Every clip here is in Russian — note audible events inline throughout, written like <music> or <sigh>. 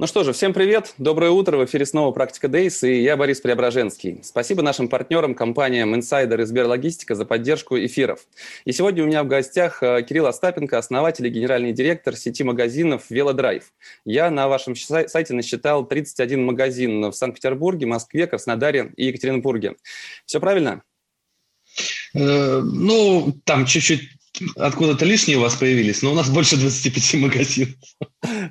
Ну что же, всем привет, доброе утро, в эфире снова «Практика Дейс» и я Борис Преображенский. Спасибо нашим партнерам, компаниям Insider и Сберлогистика за поддержку эфиров. И сегодня у меня в гостях э, Кирилл Остапенко, основатель и генеральный директор сети магазинов «Велодрайв». Я на вашем сайте насчитал 31 магазин в Санкт-Петербурге, Москве, Краснодаре и Екатеринбурге. Все правильно? Э, ну, там чуть-чуть откуда-то лишние у вас появились, но у нас больше 25 магазинов.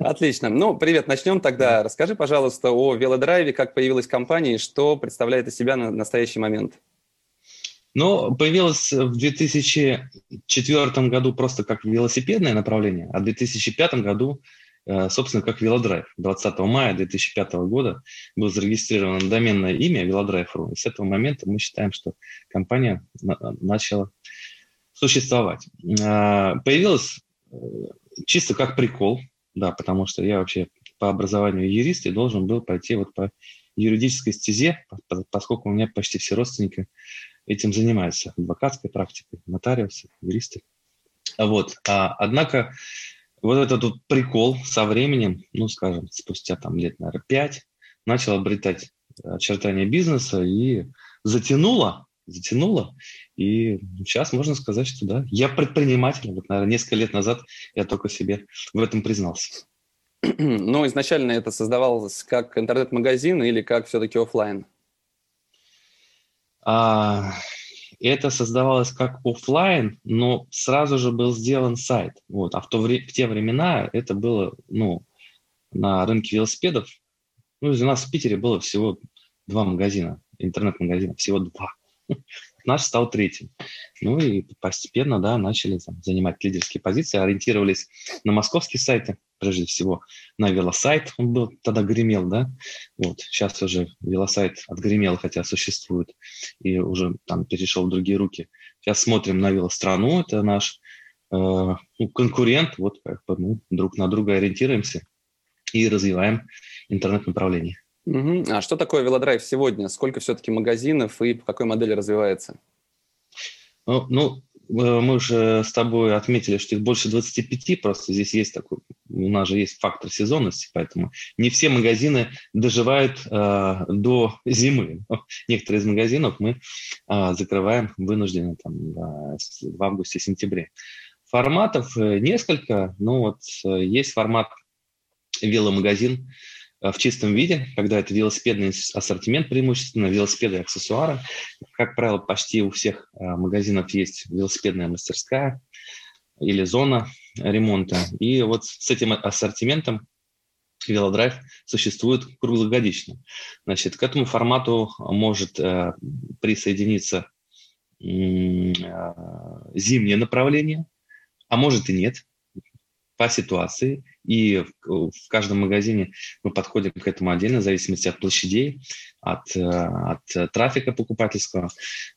Отлично. Ну, привет, начнем тогда. Расскажи, пожалуйста, о велодрайве, как появилась компания и что представляет из себя на настоящий момент. Ну, появилась в 2004 году просто как велосипедное направление, а в 2005 году, э, собственно, как велодрайв. 20 мая 2005 года было зарегистрировано доменное имя велодрайв.ру. И с этого момента мы считаем, что компания начала существовать. А, появилась э, чисто как прикол, да, потому что я вообще по образованию юрист и должен был пойти вот по юридической стезе, поскольку у меня почти все родственники этим занимаются, адвокатской практикой, нотариусы, юристы. Вот. А, однако вот этот вот прикол со временем, ну, скажем, спустя там лет, наверное, пять, начал обретать очертания бизнеса и затянуло, затянуло. И сейчас можно сказать, что да, я предприниматель. Вот, наверное, несколько лет назад я только себе в этом признался. <clears throat> Ну, изначально это создавалось как интернет-магазин или как все-таки офлайн? А, это создавалось как офлайн, но сразу же был сделан сайт. Вот. А в, то, в те времена это было ну, на рынке велосипедов. Ну, у нас в Питере было всего два магазина, интернет-магазина, всего два <laughs> наш стал третьим. Ну и постепенно, да, начали там, занимать лидерские позиции, ориентировались на московские сайты, прежде всего на велосайт, он был тогда гремел, да, вот, сейчас уже велосайт отгремел, хотя существует, и уже там перешел в другие руки. Сейчас смотрим на велострану, это наш э, ну, конкурент, вот как бы мы друг на друга ориентируемся и развиваем интернет-направление. Угу. А что такое велодрайв сегодня? Сколько все-таки магазинов и по какой модели развивается? Ну, ну, э, мы уже с тобой отметили, что их больше 25, просто здесь есть такой, у нас же есть фактор сезонности, поэтому не все магазины доживают э, до зимы. <laughs> Некоторые из магазинов мы э, закрываем вынуждены там, в августе-сентябре. Форматов э, несколько, ну вот э, есть формат веломагазин, в чистом виде, когда это велосипедный ассортимент преимущественно, велосипеды и аксессуары. Как правило, почти у всех э, магазинов есть велосипедная мастерская или зона ремонта. И вот с этим ассортиментом велодрайв существует круглогодично. Значит, к этому формату может э, присоединиться э, зимнее направление, а может и нет по ситуации, и в, в каждом магазине мы подходим к этому отдельно, в зависимости от площадей, от, э, от трафика покупательского.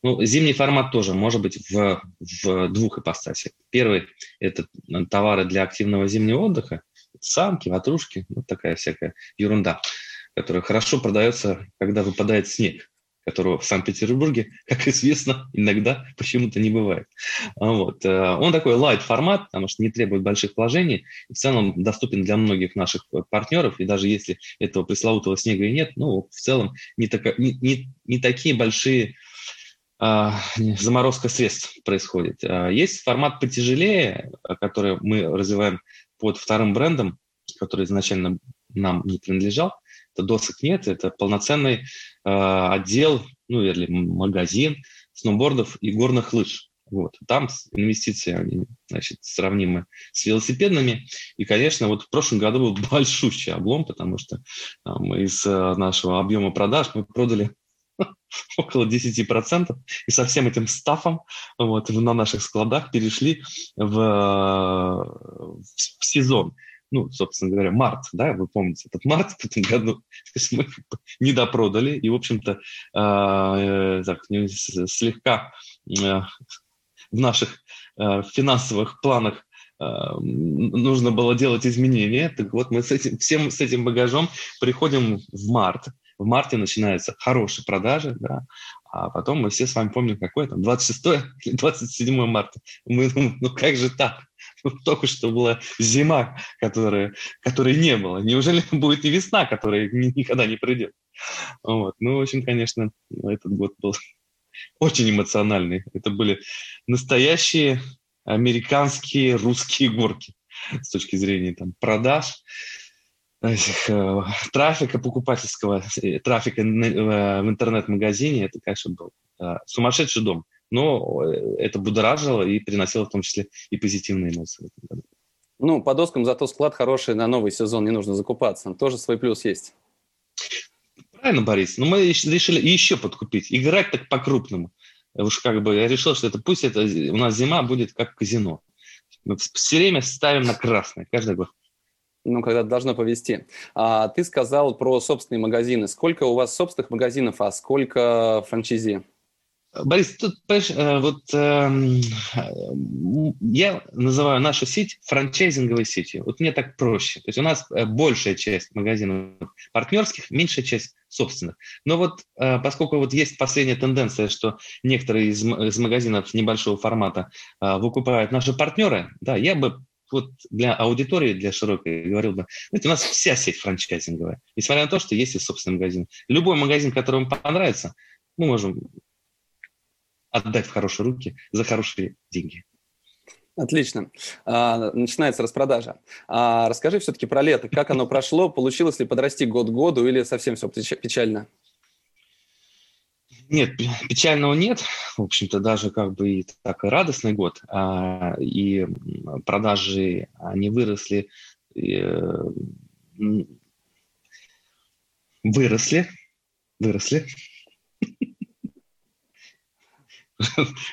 Ну, зимний формат тоже может быть в, в двух ипостасях. Первый – это товары для активного зимнего отдыха, самки, ватрушки, вот такая всякая ерунда, которая хорошо продается, когда выпадает снег которого в Санкт-Петербурге, <laughs> как известно, иногда почему-то не бывает. А вот. Э, он такой light формат, потому что не требует больших вложений, и в целом доступен для многих наших партнеров, и даже если этого пресловутого снега и нет, ну, в целом не, так, не, не, не такие большие а, заморозка средств происходит. А, есть формат потяжелее, который мы развиваем под вторым брендом, который изначально нам не принадлежал, это досок нет, это полноценный э, отдел, ну или магазин сноубордов и горных лыж. Вот. Там инвестиции, они, значит, сравнимы с велосипедными. И, конечно, вот в прошлом году был <laughs> большущий облом, потому что там, из э, нашего объема продаж мы продали <laughs> около 10%, и со всем этим стафом вот, на наших складах перешли в, в сезон ну, собственно говоря, март, да, вы помните, этот март в этом году <laughs> мы не допродали, и, в общем-то, э, так, слегка э, в наших э, финансовых планах э, нужно было делать изменения. Так вот, мы с этим, всем с этим багажом приходим в март. В марте начинаются хорошие продажи, да, а потом мы все с вами помним, какое там, 26 или 27 марта. Мы, ну, ну как же так? <laughs> Только что была зима, которая, которой не было. Неужели <laughs> будет и весна, которая никогда не придет? Вот. Ну, в общем, конечно, этот год был <laughs> очень эмоциональный. Это были настоящие американские русские горки с точки зрения там, продаж, этих, э, трафика покупательского, э, трафика в интернет-магазине. Это, конечно, был э, сумасшедший дом но э, это будоражило и приносило в том числе и позитивные эмоции в этом году. Ну, по доскам зато склад хороший на новый сезон, не нужно закупаться. Тоже свой плюс есть. Правильно, Борис. Но мы решили еще подкупить. Играть так по-крупному. Уж как бы я решил, что это пусть это у нас зима будет как казино. Мы все время ставим на красное каждый год. Ну, когда должно повести. А, ты сказал про собственные магазины. Сколько у вас собственных магазинов, а сколько франчайзи? Борис, тут, понимаешь, э, вот э, я называю нашу сеть франчайзинговой сетью. Вот мне так проще. То есть у нас э, большая часть магазинов партнерских, меньшая часть собственных. Но вот поскольку вот есть последняя тенденция, что некоторые из, из магазинов небольшого формата выкупают наши партнеры, да, я бы вот для аудитории, для широкой, говорил бы, знаете, у нас вся сеть франчайзинговая, несмотря на то, что есть и собственный магазин. Любой магазин, который вам понравится, мы можем отдать в хорошие руки за хорошие деньги. Отлично. А, начинается распродажа. А, расскажи все-таки про лето. Как оно прошло? Получилось ли подрасти год к году или совсем все печально? Нет, печального нет. В общем-то, даже как бы и так и радостный год. А, и продажи, они выросли, выросли, выросли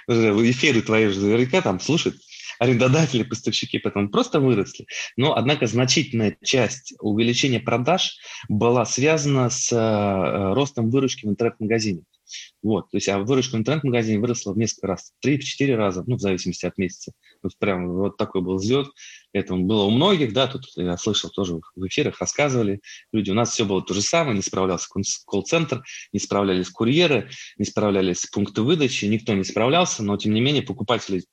эфиры твои же наверняка там слушают арендодатели, поставщики, поэтому просто выросли. Но, однако, значительная часть увеличения продаж была связана с э, ростом выручки в интернет-магазине. Вот, то есть, а выручка в интернет-магазине выросла в несколько раз, три-четыре раза, ну, в зависимости от месяца. Вот прям вот такой был взлет. Это было у многих, да, тут я слышал тоже в эфирах, рассказывали люди. У нас все было то же самое, не справлялся колл-центр, не справлялись курьеры, не справлялись пункты выдачи, никто не справлялся, но, тем не менее, покупатели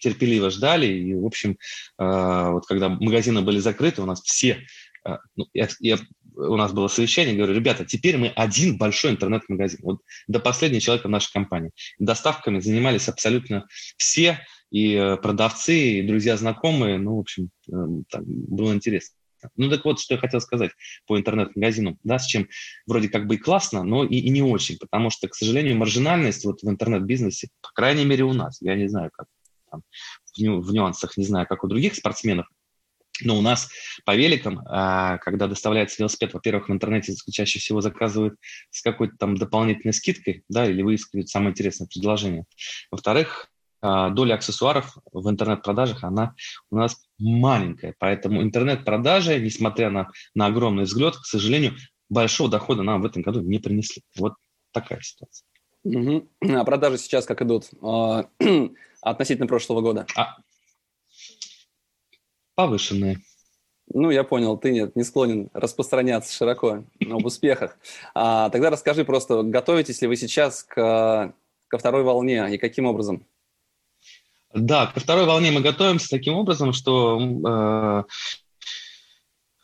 терпеливо ждали. И, в общем, э, вот когда магазины были закрыты, у нас все э, ну, я, я у нас было совещание, говорю, ребята, теперь мы один большой интернет-магазин. Вот до последнего человека в нашей компании. Доставками занимались абсолютно все, и э, продавцы, и друзья, знакомые. Ну, в общем, эм, так, было интересно. Ну так вот, что я хотел сказать по интернет-магазину, да, с чем вроде как бы и классно, но и, и не очень, потому что, к сожалению, маржинальность вот в интернет-бизнесе, по крайней мере у нас, я не знаю, как там, в, ню, в нюансах, не знаю, как у других спортсменов, но у нас по великам, а, когда доставляется велосипед, во-первых, в интернете чаще всего заказывают с какой-то там дополнительной скидкой, да, или выискивают самое интересное предложение. Во-вторых, а, доля аксессуаров в интернет-продажах, она у нас маленькая. Поэтому интернет-продажи, несмотря на, на огромный взгляд, к сожалению, большого дохода нам в этом году не принесли. Вот такая ситуация. Угу. А продажи сейчас как идут а, <clears throat> относительно прошлого года? А, повышенные. Ну, я понял, ты нет, не склонен распространяться широко об успехах. А, тогда расскажи просто, готовитесь ли вы сейчас к, ко второй волне и каким образом? Да, ко второй волне мы готовимся таким образом, что э,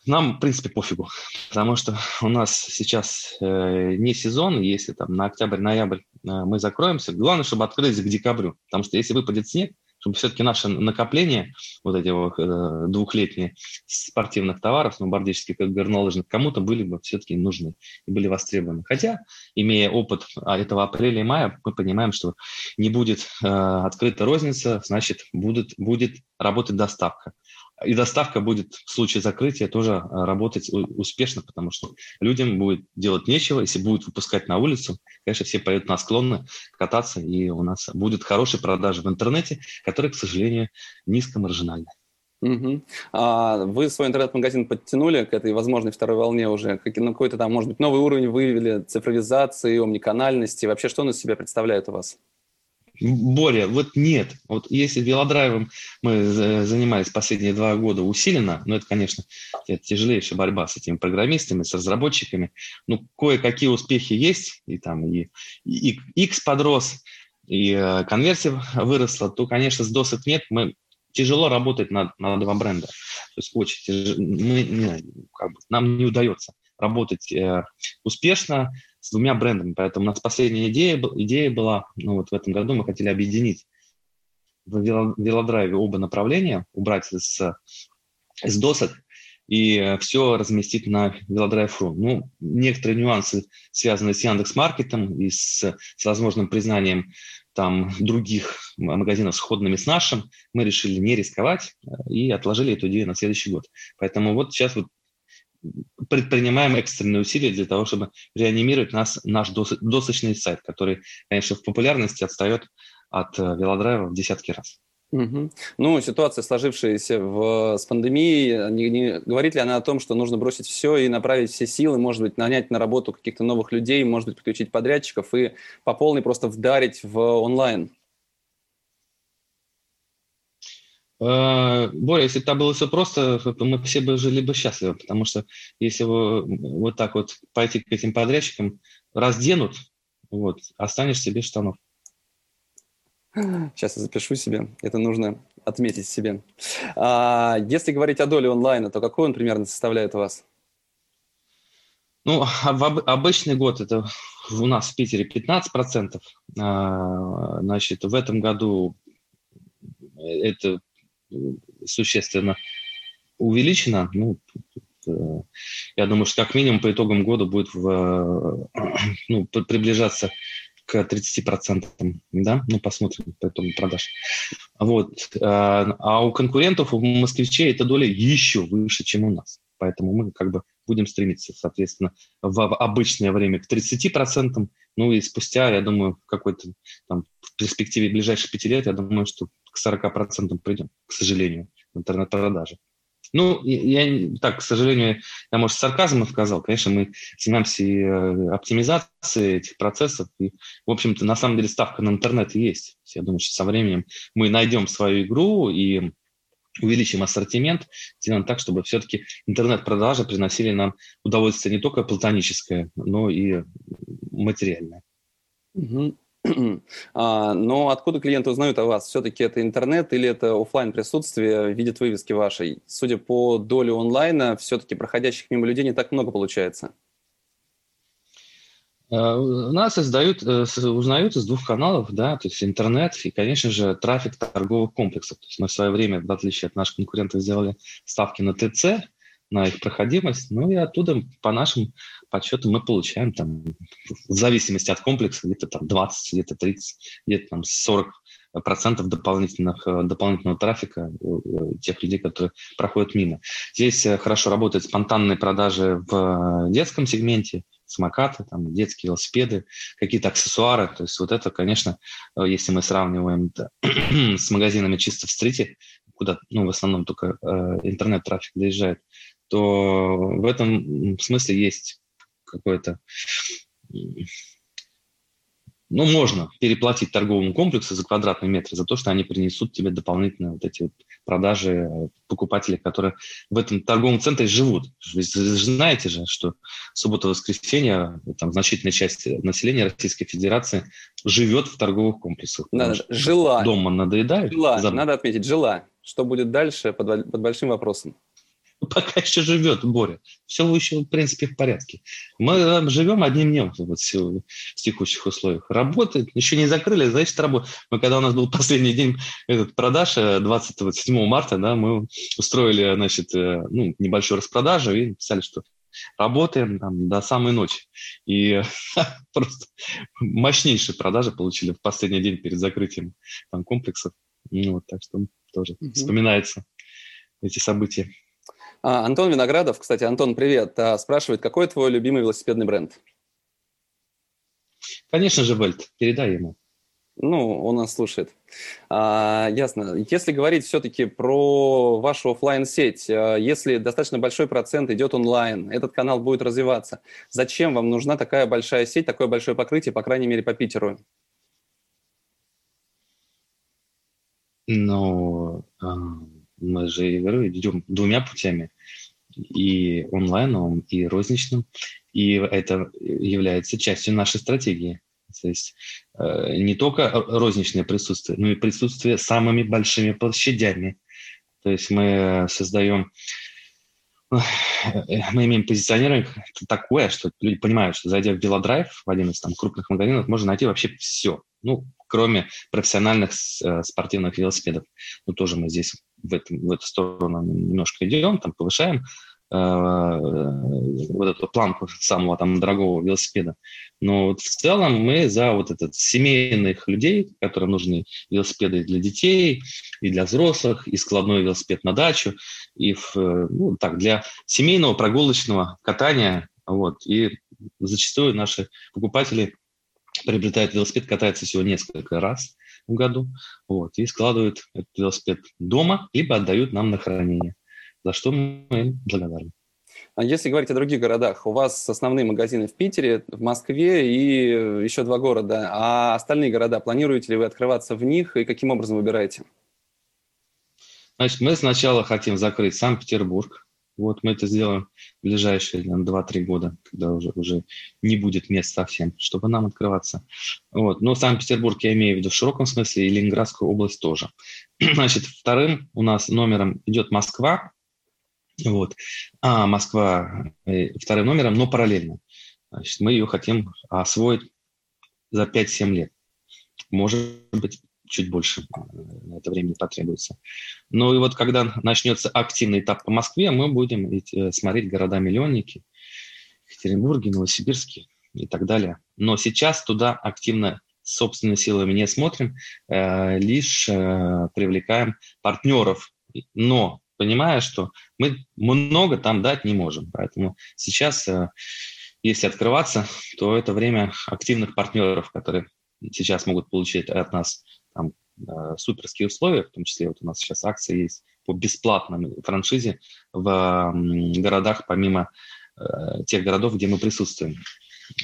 нам, в принципе, пофигу, потому что у нас сейчас э, не сезон, если там на октябрь-ноябрь э, мы закроемся, главное, чтобы открылись к декабрю, потому что если выпадет снег, чтобы все-таки наше накопление, вот эти э, двухлетние спортивных товаров, сноубордических как горнолыжных, кому-то были бы все-таки нужны и были востребованы. Хотя, имея опыт а, этого апреля и мая, мы понимаем, что не будет э, открыта розница, значит, будет, будет работать доставка. И доставка будет в случае закрытия тоже а, работать успешно, потому что людям будет делать нечего. Если будут выпускать на улицу, конечно, все поедут на склонны кататься, и у нас будет хорошие продажи в интернете, которые, к сожалению, низкомаржинальные. Угу. А вы свой интернет-магазин подтянули к этой возможной второй волне уже? Как, ну, какой-то там, может быть, новый уровень вывели цифровизации, омниканальности? Вообще, что он из себя представляет у вас? Боря, вот нет. Вот если велодрайвом мы занимались последние два года усиленно, ну это, конечно, это тяжелейшая борьба с этими программистами, с разработчиками. Ну, кое-какие успехи есть, и там и, и X подрос, и э, конверсия выросла, то, конечно, с досок нет. Мы тяжело работать над, над два бренда. То есть очень тяжело. Мы, не, как бы, нам не удается работать э, успешно с двумя брендами. Поэтому у нас последняя идея, идея была, ну вот в этом году мы хотели объединить в велодрайве оба направления, убрать из, из досок и все разместить на велодрайв.ру. Ну, некоторые нюансы, связанные с Яндекс.Маркетом и с, с возможным признанием там других магазинов сходными с нашим, мы решили не рисковать э, и отложили эту идею на следующий год. Поэтому вот сейчас вот предпринимаем экстренные усилия для того, чтобы реанимировать нас, наш досочный сайт, который, конечно, в популярности отстает от э, велодрайва в десятки раз. Угу. Ну, ситуация, сложившаяся в, с пандемией, не, не, говорит ли она о том, что нужно бросить все и направить все силы, может быть, нанять на работу каких-то новых людей, может быть, подключить подрядчиков и по полной просто вдарить в онлайн? Э, Боря, если бы это было все просто, мы все бы жили бы счастливы, потому что если вы вот так вот пойти к этим подрядчикам, разденут, вот, останешься без штанов. Сейчас я запишу себе. Это нужно отметить себе. А, если говорить о доле онлайна, то какой он примерно составляет у вас? Ну, в обычный год это у нас в Питере 15%. А, значит, в этом году это существенно увеличено. Ну, э, я думаю, что как минимум по итогам года будет в, <clears throat> ну, приближаться к 30%, да, ну, посмотрим по итогам продаж. Вот. А, а у конкурентов, у москвичей эта доля еще выше, чем у нас. Поэтому мы как бы будем стремиться, соответственно, в обычное время к 30%, ну и спустя, я думаю, в какой-то там в перспективе ближайших пяти лет, я думаю, что к 40% придем, к сожалению, интернет-продаже. Ну, я так, к сожалению, я, может, сарказмом сказал. Конечно, мы занимаемся и э, оптимизацией этих процессов. И, в общем-то, на самом деле ставка на интернет есть. Я думаю, что со временем мы найдем свою игру и увеличим ассортимент, сделаем так, чтобы все-таки интернет-продажи приносили нам удовольствие не только платоническое, но и материальное. <clears throat> А, но откуда клиенты узнают о вас? Все-таки это интернет или это офлайн присутствие, видят вывески вашей? Судя по доле онлайна, все-таки проходящих мимо людей не так много получается. А, нас издают, э, узнают из двух каналов, да, то есть интернет и, конечно же, трафик торговых комплексов. То есть мы в свое время, в отличие от наших конкурентов, сделали ставки на ТЦ, на их проходимость, ну и оттуда по нашим подсчетам мы получаем там в зависимости от комплекса где-то там 20, где-то 30, где-то там 40 процентов дополнительных, э, дополнительного трафика тех людей, которые проходят мимо. Здесь э, хорошо работают спонтанные продажи в детском сегменте, самокаты, там, детские велосипеды, какие-то аксессуары. То есть вот это, конечно, э, если мы сравниваем это <clears throat> с магазинами чисто в стрите, куда ну, в основном только э, интернет-трафик доезжает, то в этом смысле есть какое-то ну, можно переплатить торговому комплексу за квадратный метр за то, что они принесут тебе дополнительные вот эти вот продажи э, покупателей, которые в этом торговом центре живут. Вы знаете же, что суббота-воскресенье там значительная часть населения Российской Федерации живет в торговых комплексах. Надо, жила. Дома надоедает. Жила, надо отметить, жила. Что будет дальше, под, под большим вопросом. <laughs> пока еще живет Боря. Все еще, в принципе, в порядке. Мы живем одним днем вот, в текущих условиях. Работает, еще не закрыли, значит, работает. Мы, когда у нас был <laughs> последний день этот продаж, 27 э, марта, да, мы устроили, значит, э, ну, небольшую распродажу и писали, что работаем там, до самой ночи. И <laughs> просто мощнейшие продажи получили в последний день перед закрытием там, комплексов. Ну, вот, так что тоже угу. вспоминается эти события. А, Антон Виноградов, кстати, Антон, привет, а, спрашивает, какой твой любимый велосипедный бренд? Конечно же, Вельт, передай ему. Ну, он нас слушает. А, ясно. Если говорить все-таки про вашу офлайн сеть а, если достаточно большой процент идет онлайн, этот канал будет развиваться, зачем вам нужна такая большая сеть, такое большое покрытие, по крайней мере, по Питеру? Ну, а, мы же, идем двумя путями. И онлайновым, и розничным. И это является частью нашей стратегии. То есть э, не только розничное присутствие, но и присутствие самыми большими площадями. То есть мы создаем, мы имеем позиционирование такое, что люди понимают, что зайдя в Велодрайв, в один из там крупных магазинов, можно найти вообще все. Ну, кроме профессиональных э, спортивных велосипедов. Ну, тоже мы здесь в, этом, в эту сторону немножко идем, там повышаем Э, вот эту планку самого там дорогого велосипеда. Но вот в целом мы за вот этот семейных людей, которым нужны велосипеды для детей, и для взрослых, и складной велосипед на дачу, и в, ну, так, для семейного прогулочного катания. Вот, и зачастую наши покупатели приобретают велосипед, катаются всего несколько раз году, вот, и складывают этот велосипед дома, либо отдают нам на хранение за что мы им благодарны. А если говорить о других городах, у вас основные магазины в Питере, в Москве и еще два города, а остальные города, планируете ли вы открываться в них и каким образом выбираете? Значит, мы сначала хотим закрыть Санкт-Петербург. Вот мы это сделаем в ближайшие 2-3 года, когда уже, уже не будет мест совсем, чтобы нам открываться. Вот. Но Санкт-Петербург я имею в виду в широком смысле, и Ленинградскую область тоже. <clears throat> Значит, вторым у нас номером идет Москва, вот. А Москва э, вторым номером, но параллельно. Значит, мы ее хотим освоить за 5-7 лет. Может быть, чуть больше э, на это времени потребуется. Ну и вот когда начнется активный этап по Москве, мы будем э, смотреть города-миллионники, Екатеринбурге, Новосибирске и так далее. Но сейчас туда активно собственными силами не смотрим, э, лишь привлекаем партнеров. Но понимая, что мы много там дать не можем. Поэтому сейчас, если открываться, то это время активных партнеров, которые сейчас могут получить от нас там, э, суперские условия, в том числе вот у нас сейчас акция есть по бесплатной франшизе в городах, помимо э, тех городов, где мы присутствуем.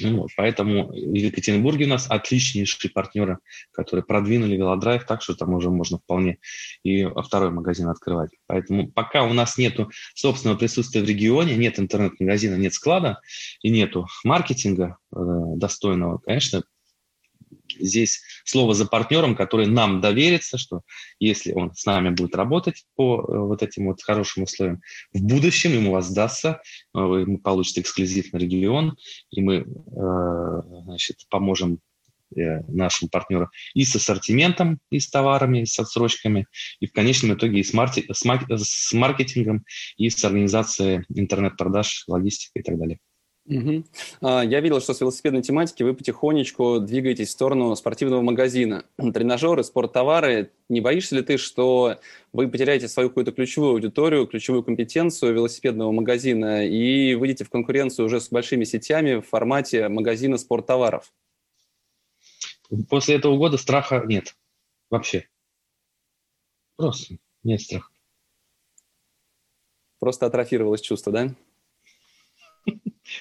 Ну, поэтому в Екатеринбурге у нас отличнейшие партнеры, которые продвинули велодрайв так, что там уже можно вполне и второй магазин открывать. Поэтому пока у нас нет собственного присутствия в регионе, нет интернет-магазина, нет склада и нету маркетинга э, достойного, конечно, здесь слово за партнером, который нам доверится, что если он с нами будет работать по э, вот этим вот хорошим условиям, в будущем ему воздастся, э, ему получит эксклюзивный регион, и мы э, значит, поможем нашим партнерам и с ассортиментом, и с товарами, и с отсрочками, и в конечном итоге и с, марти- с маркетингом, и с организацией интернет-продаж, логистикой и так далее. Угу. Я видел, что с велосипедной тематики вы потихонечку двигаетесь в сторону спортивного магазина. <clears throat> Тренажеры, спорттовары. Не боишься ли ты, что вы потеряете свою какую-то ключевую аудиторию, ключевую компетенцию велосипедного магазина и выйдете в конкуренцию уже с большими сетями в формате магазина спорттоваров? После этого года страха нет. Вообще. Просто нет страха. Просто атрофировалось чувство, да?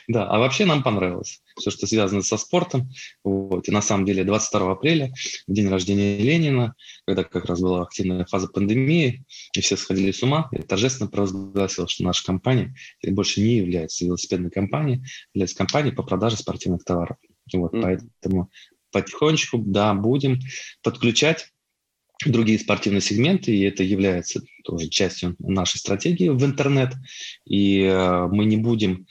Да, а вообще нам понравилось все, что связано со спортом. Вот. И на самом деле 22 апреля, день рождения Ленина, когда как раз была активная фаза пандемии, и все сходили с ума, я торжественно провозгласил, что наша компания больше не является велосипедной компанией, является компанией по продаже спортивных товаров. Вот, mm-hmm. Поэтому потихонечку, да, будем подключать другие спортивные сегменты, и это является тоже частью нашей стратегии в интернет. И э, мы не будем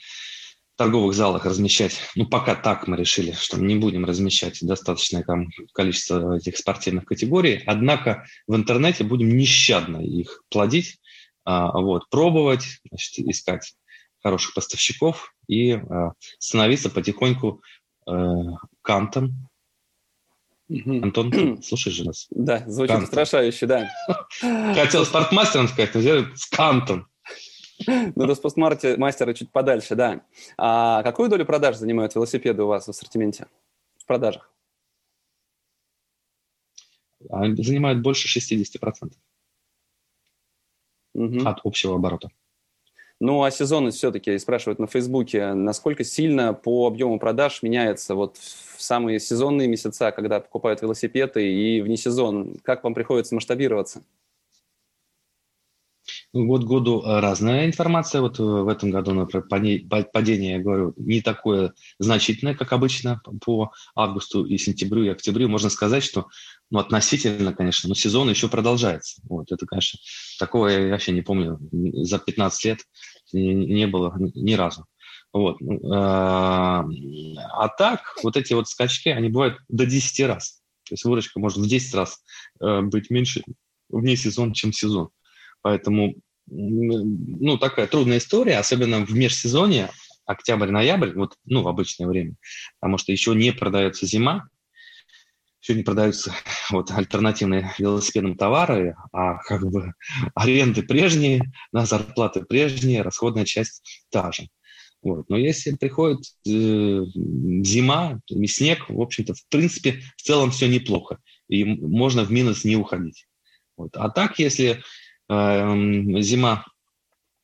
торговых залах размещать, ну, пока так мы решили, что не будем размещать достаточное там, количество этих спортивных категорий, однако в интернете будем нещадно их плодить, а, вот, пробовать, значит, искать хороших поставщиков и а, становиться потихоньку а, кантом Антон, <clears throat> слушаешь же нас? Да, звучит Кантон. устрашающе, да. Хотел <laughs> спортмастером сказать, но с Кантом. Ну, до спортмастера чуть подальше, да. А какую долю продаж занимают велосипеды у вас в ассортименте? В продажах? Занимают больше 60% угу. от общего оборота. Ну, а сезонность все-таки, спрашивают на Фейсбуке, насколько сильно по объему продаж меняется вот в самые сезонные месяца, когда покупают велосипеды, и вне сезон? Как вам приходится масштабироваться? Год году э, разная информация. Вот э, в этом году, например, падение, я говорю, не такое значительное, как обычно по августу и сентябрю и октябрю. Можно сказать, что ну, относительно, конечно, но сезон еще продолжается. Вот это, конечно, такого я вообще не помню. За 15 лет не было ни разу. Вот. Ну, э, а так, вот эти вот скачки, они бывают до 10 раз. То есть выручка может в 10 раз быть меньше вне сезона, чем сезон. Поэтому, ну, такая трудная история, особенно в межсезонье, октябрь-ноябрь, вот, ну, в обычное время, потому что еще не продается зима, еще не продаются <laughs> вот альтернативные велосипедным товары, а как бы <laughs> аренды прежние, на зарплаты прежние, расходная часть та же. Вот. Но если приходит э, зима и снег, в общем-то, в принципе, в целом все неплохо. И можно в минус не уходить. Вот. А так, если зима,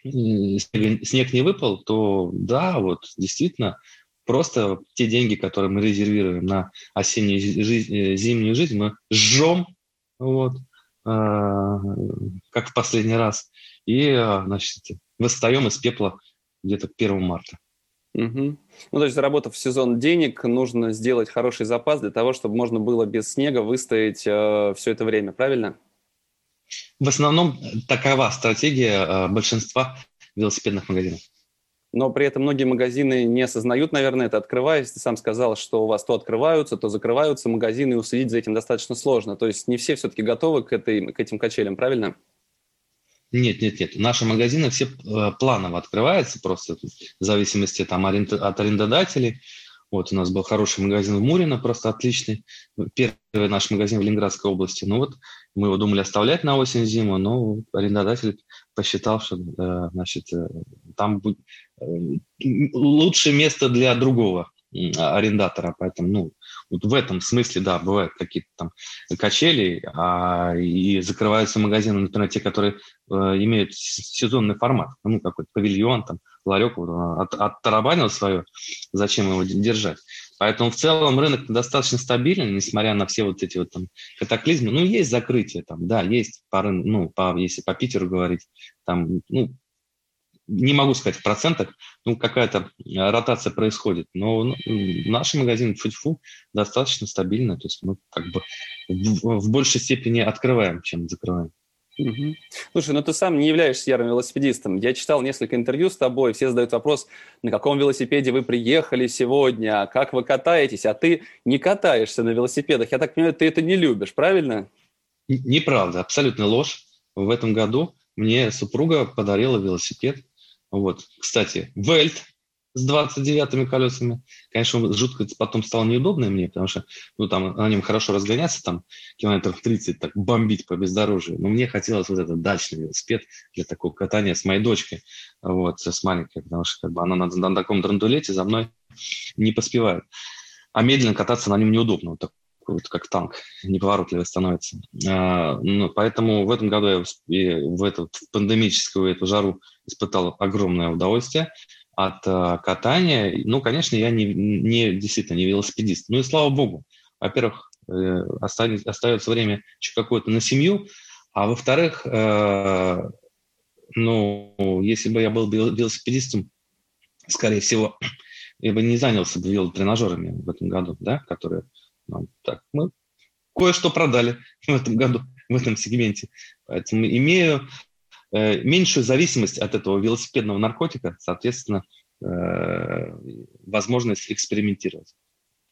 снег не выпал, то да, вот действительно просто те деньги, которые мы резервируем на осеннюю жизнь, э, зимнюю жизнь, мы жжем, вот, э, как в последний раз, и, э, значит, восстаем из пепла где-то к 1 марта. Угу. Ну, то есть, заработав сезон денег, нужно сделать хороший запас для того, чтобы можно было без снега выстоять э, все это время, правильно? В основном такова стратегия э, большинства велосипедных магазинов. Но при этом многие магазины не осознают, наверное, это открываясь. Ты сам сказал, что у вас то открываются, то закрываются магазины, и уследить за этим достаточно сложно. То есть не все все-таки готовы к, этой, к этим качелям, правильно? Нет, нет, нет. Наши магазины все э, планово открываются, просто в зависимости там, от арендодателей. Вот у нас был хороший магазин в Мурино, просто отличный. Первый наш магазин в Ленинградской области. Ну вот мы его думали оставлять на осень-зиму, но арендодатель посчитал, что э, значит, э, там будет э, лучшее место для другого арендатора. Поэтому, ну, вот в этом смысле, да, бывают какие-то там качели, а, и закрываются магазины, например, те, которые э, имеют сезонный формат, ну, какой-то павильон, там, ларек вот, от, оттарабанил свое, зачем его держать. Поэтому в целом рынок достаточно стабилен, несмотря на все вот эти вот там катаклизмы. Ну, есть закрытие там, да, есть по, ну, по, если по Питеру говорить, там, ну, не могу сказать в процентах, ну, какая-то ротация происходит. Но ну, наш магазин фу достаточно стабильно, то есть мы как бы в, в большей степени открываем, чем закрываем. Угу. Слушай, ну ты сам не являешься ярым велосипедистом. Я читал несколько интервью с тобой, все задают вопрос, на каком велосипеде вы приехали сегодня, как вы катаетесь, а ты не катаешься на велосипедах. Я так понимаю, ты это не любишь, правильно? Неправда, абсолютно ложь. В этом году мне супруга подарила велосипед. Вот, кстати, Вельт с 29-ми колесами. Конечно, жутко потом стало неудобно мне, потому что ну, там на нем хорошо разгоняться, там километров 30, так бомбить по бездорожью. Но мне хотелось вот этот дачный велосипед для такого катания с моей дочкой, вот, с маленькой, потому что как бы, она на, на таком драндулете за мной не поспевает. А медленно кататься на нем неудобно, вот, так, вот как танк, неповоротливый становится. А, ну, поэтому в этом году я в эту в пандемическую эту жару испытал огромное удовольствие от э, катания. Ну, конечно, я не, не действительно не велосипедист. Ну и слава богу. Во-первых, э, останется, остается время еще какое-то на семью, а во-вторых, э, ну, если бы я был велосипедистом, скорее всего, я бы не занялся бы велотренажерами в этом году, да, которые, ну, так, мы кое-что продали в этом году, в этом сегменте. Поэтому имею Э, меньшую зависимость от этого велосипедного наркотика, соответственно, э, возможность экспериментировать.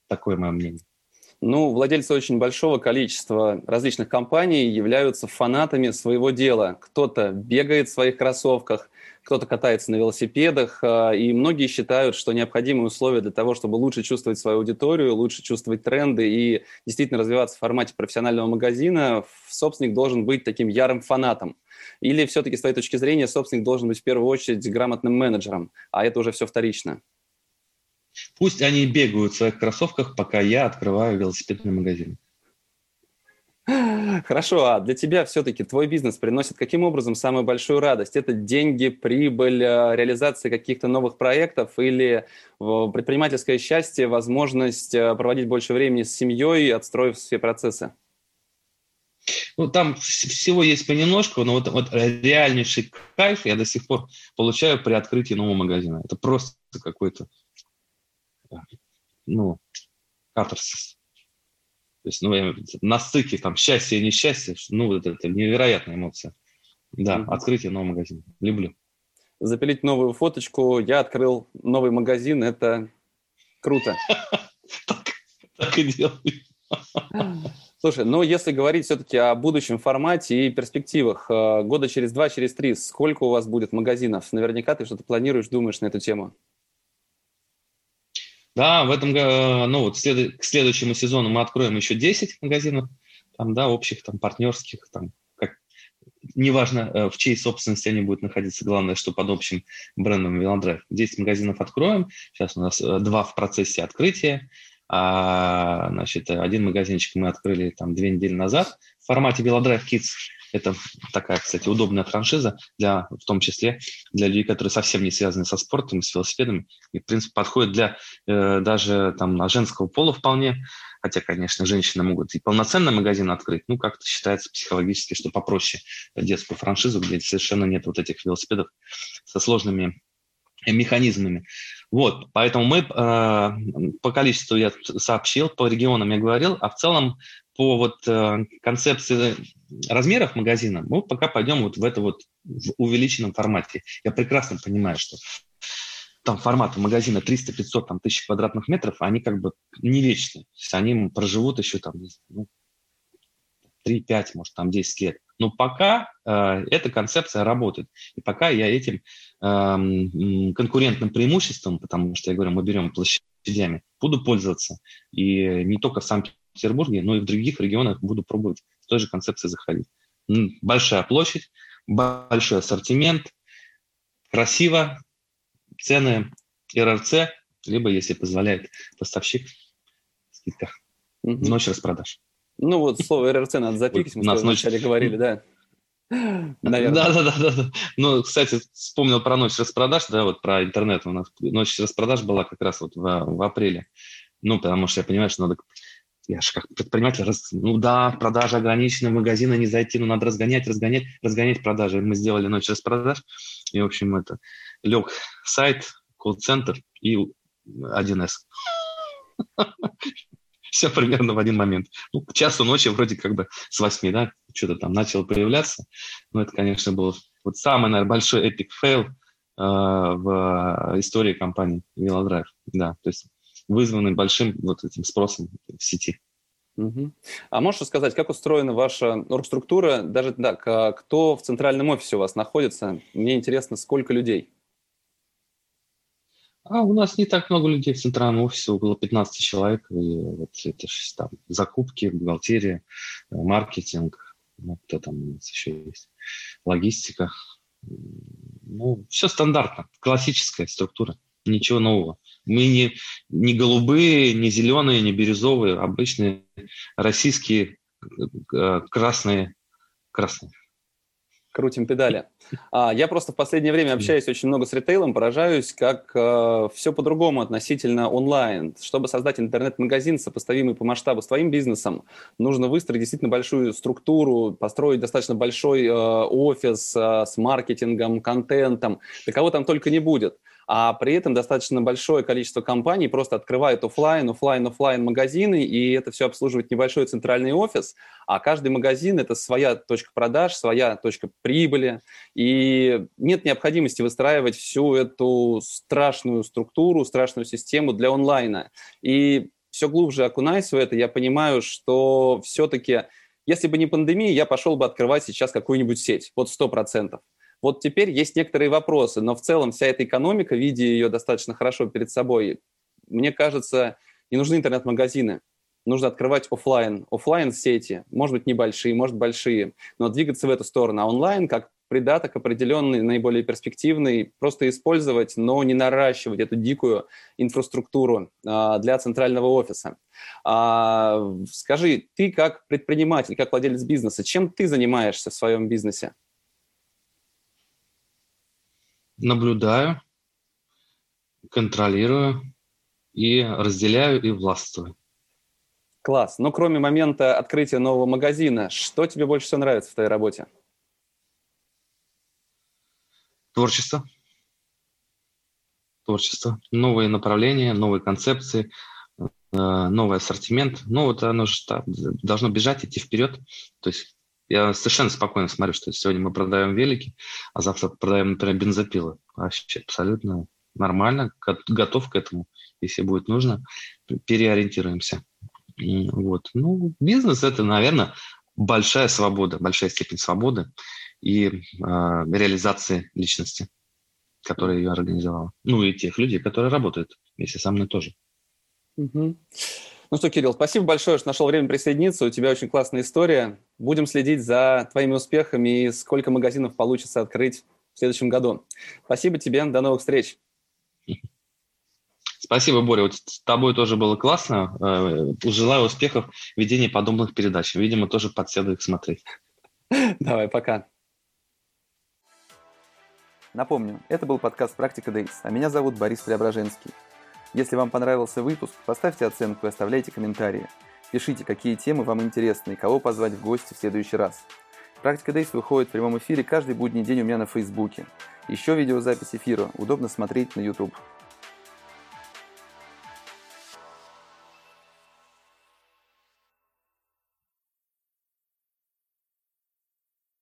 Такое мое мнение. Ну, владельцы очень большого количества различных компаний являются фанатами своего дела. Кто-то бегает в своих кроссовках, кто-то катается на велосипедах, э, и многие считают, что необходимые условия для того, чтобы лучше чувствовать свою аудиторию, лучше чувствовать тренды и действительно развиваться в формате профессионального магазина, собственник должен быть таким ярым фанатом. Или все-таки, с твоей точки зрения, собственник должен быть в первую очередь грамотным менеджером, а это уже все вторично? Пусть они бегают в своих кроссовках, пока я открываю велосипедный магазин. Хорошо, а для тебя все-таки твой бизнес приносит каким образом самую большую радость? Это деньги, прибыль, э, реализация каких-то новых проектов или предпринимательское счастье, возможность э, проводить больше времени с семьей, отстроив все процессы? Ну, там всего есть понемножку, но вот, вот реальнейший кайф я до сих пор получаю при открытии нового магазина. Это просто какой-то, ну, катарсис. То есть, ну, на стыке там счастье и несчастье, ну, вот это невероятная эмоция. Да, mm-hmm. открытие нового магазина. Люблю. Запилить новую фоточку. Я открыл новый магазин. Это круто. <laughs> Так и делаю. <laughs> Слушай, ну если говорить все-таки о будущем формате и перспективах, э, года через два, через три, сколько у вас будет магазинов? Наверняка ты что-то планируешь, думаешь на эту тему. Да, в этом году, ну вот к следующему сезону мы откроем еще 10 магазинов, там, да, общих, там, партнерских, там, как, неважно, э, в чьей собственности они будут находиться, главное, что под общим брендом Велодрайв. 10 магазинов откроем, сейчас у нас э, два в процессе открытия, а, значит, один магазинчик мы открыли там две недели назад в формате Велодрайв Kids, это такая, кстати, удобная франшиза, для, в том числе для людей, которые совсем не связаны со спортом с велосипедами. И, в принципе, подходит для э, даже там, на женского пола вполне. Хотя, конечно, женщины могут и полноценный магазин открыть. Ну, как-то считается психологически, что попроще детскую франшизу, где совершенно нет вот этих велосипедов со сложными механизмами. Вот, поэтому мы э, по количеству я сообщил, по регионам я говорил, а в целом по вот э, концепции размеров магазина мы пока пойдем вот в это вот в увеличенном формате. Я прекрасно понимаю, что там формат магазина 300, 500, там, тысяч квадратных метров, они как бы не вечны. То есть они проживут еще там ну, 3-5, может, там 10 лет. Но пока э, эта концепция работает. И пока я этим э, конкурентным преимуществом, потому что, я говорю, мы берем площадями, буду пользоваться. И не только в Санкт-Петербурге, но и в других регионах буду пробовать с той же концепцией заходить. Большая площадь, большой ассортимент, красиво, цены РРЦ, либо, если позволяет поставщик, скидка. Mm-hmm. Ночь распродаж. Ну вот слово РРЦ надо запикать, мы нас вначале говорили, да. Наверное. Да, да, да, да. Ну, кстати, вспомнил про ночь распродаж, да, вот про интернет. У нас ночь распродаж была как раз вот в, в апреле. Ну, потому что я понимаю, что надо я же как предприниматель, раз, ну да, продажи ограничены, в магазины не зайти, но надо разгонять, разгонять, разгонять продажи. Мы сделали ночь распродаж, и, в общем, это лег сайт, колл-центр и 1С все примерно в один момент. Ну, к часу ночи вроде как бы с восьми, да, что-то там начало появляться. Но это, конечно, был вот самый, наверное, большой epic fail э, в истории компании Велодрайв. Да, то есть вызванный большим вот этим спросом в сети. А можешь рассказать, как устроена ваша оргструктура? Даже так, кто в центральном офисе у вас находится? Мне интересно, сколько людей? А у нас не так много людей в центральном офисе, около 15 человек. И вот это там закупки, бухгалтерия, э, маркетинг, ну, кто там у нас еще есть, логистика. Ну, все стандартно, классическая структура, ничего нового. Мы не, не голубые, не зеленые, не бирюзовые, обычные российские э, красные, красные крутим педали. А, я просто в последнее время общаюсь очень много с ритейлом, поражаюсь, как э, все по-другому относительно онлайн. Чтобы создать интернет-магазин, сопоставимый по масштабу с твоим бизнесом, нужно выстроить действительно большую структуру, построить достаточно большой э, офис э, с маркетингом, контентом. Для кого там только не будет а при этом достаточно большое количество компаний просто открывает офлайн, офлайн, офлайн магазины, и это все обслуживает небольшой центральный офис, а каждый магазин – это своя точка продаж, своя точка прибыли, и нет необходимости выстраивать всю эту страшную структуру, страшную систему для онлайна. И все глубже окунаясь в это, я понимаю, что все-таки, если бы не пандемия, я пошел бы открывать сейчас какую-нибудь сеть, вот сто процентов. Вот теперь есть некоторые вопросы, но в целом вся эта экономика, видя ее достаточно хорошо перед собой, мне кажется, не нужны интернет-магазины. Нужно открывать офлайн, офлайн сети, может быть небольшие, может большие, но двигаться в эту сторону. А онлайн как придаток определенный, наиболее перспективный, просто использовать, но не наращивать эту дикую инфраструктуру а, для центрального офиса. А, скажи, ты как предприниматель, как владелец бизнеса, чем ты занимаешься в своем бизнесе? Наблюдаю, контролирую и разделяю и властвую. Класс. Но кроме момента открытия нового магазина, что тебе больше всего нравится в твоей работе? Творчество. Творчество. Новые направления, новые концепции, э, новый ассортимент. Ну, вот оно же должно бежать, идти вперед. То есть я совершенно спокойно смотрю, что сегодня мы продаем велики, а завтра продаем, например, бензопилы. Вообще абсолютно нормально, готов к этому, если будет нужно, переориентируемся. Вот. Ну, бизнес – это, наверное, большая свобода, большая степень свободы и э, реализации личности, которая ее организовала. Ну и тех людей, которые работают вместе со мной тоже. Угу. Ну что, Кирилл, спасибо большое, что нашел время присоединиться. У тебя очень классная история. Будем следить за твоими успехами и сколько магазинов получится открыть в следующем году. Спасибо тебе, до новых встреч. Спасибо, Боря. Вот с тобой тоже было классно. Э, желаю успехов в ведении подобных передач. Видимо, тоже подсяду их смотреть. Давай, пока. Напомню, это был подкаст «Практика Дейс», а меня зовут Борис Преображенский. Если вам понравился выпуск, поставьте оценку и оставляйте комментарии. Пишите, какие темы вам интересны и кого позвать в гости в следующий раз. «Практика Дейс» выходит в прямом эфире каждый будний день у меня на Фейсбуке. Еще видеозапись эфира удобно смотреть на YouTube.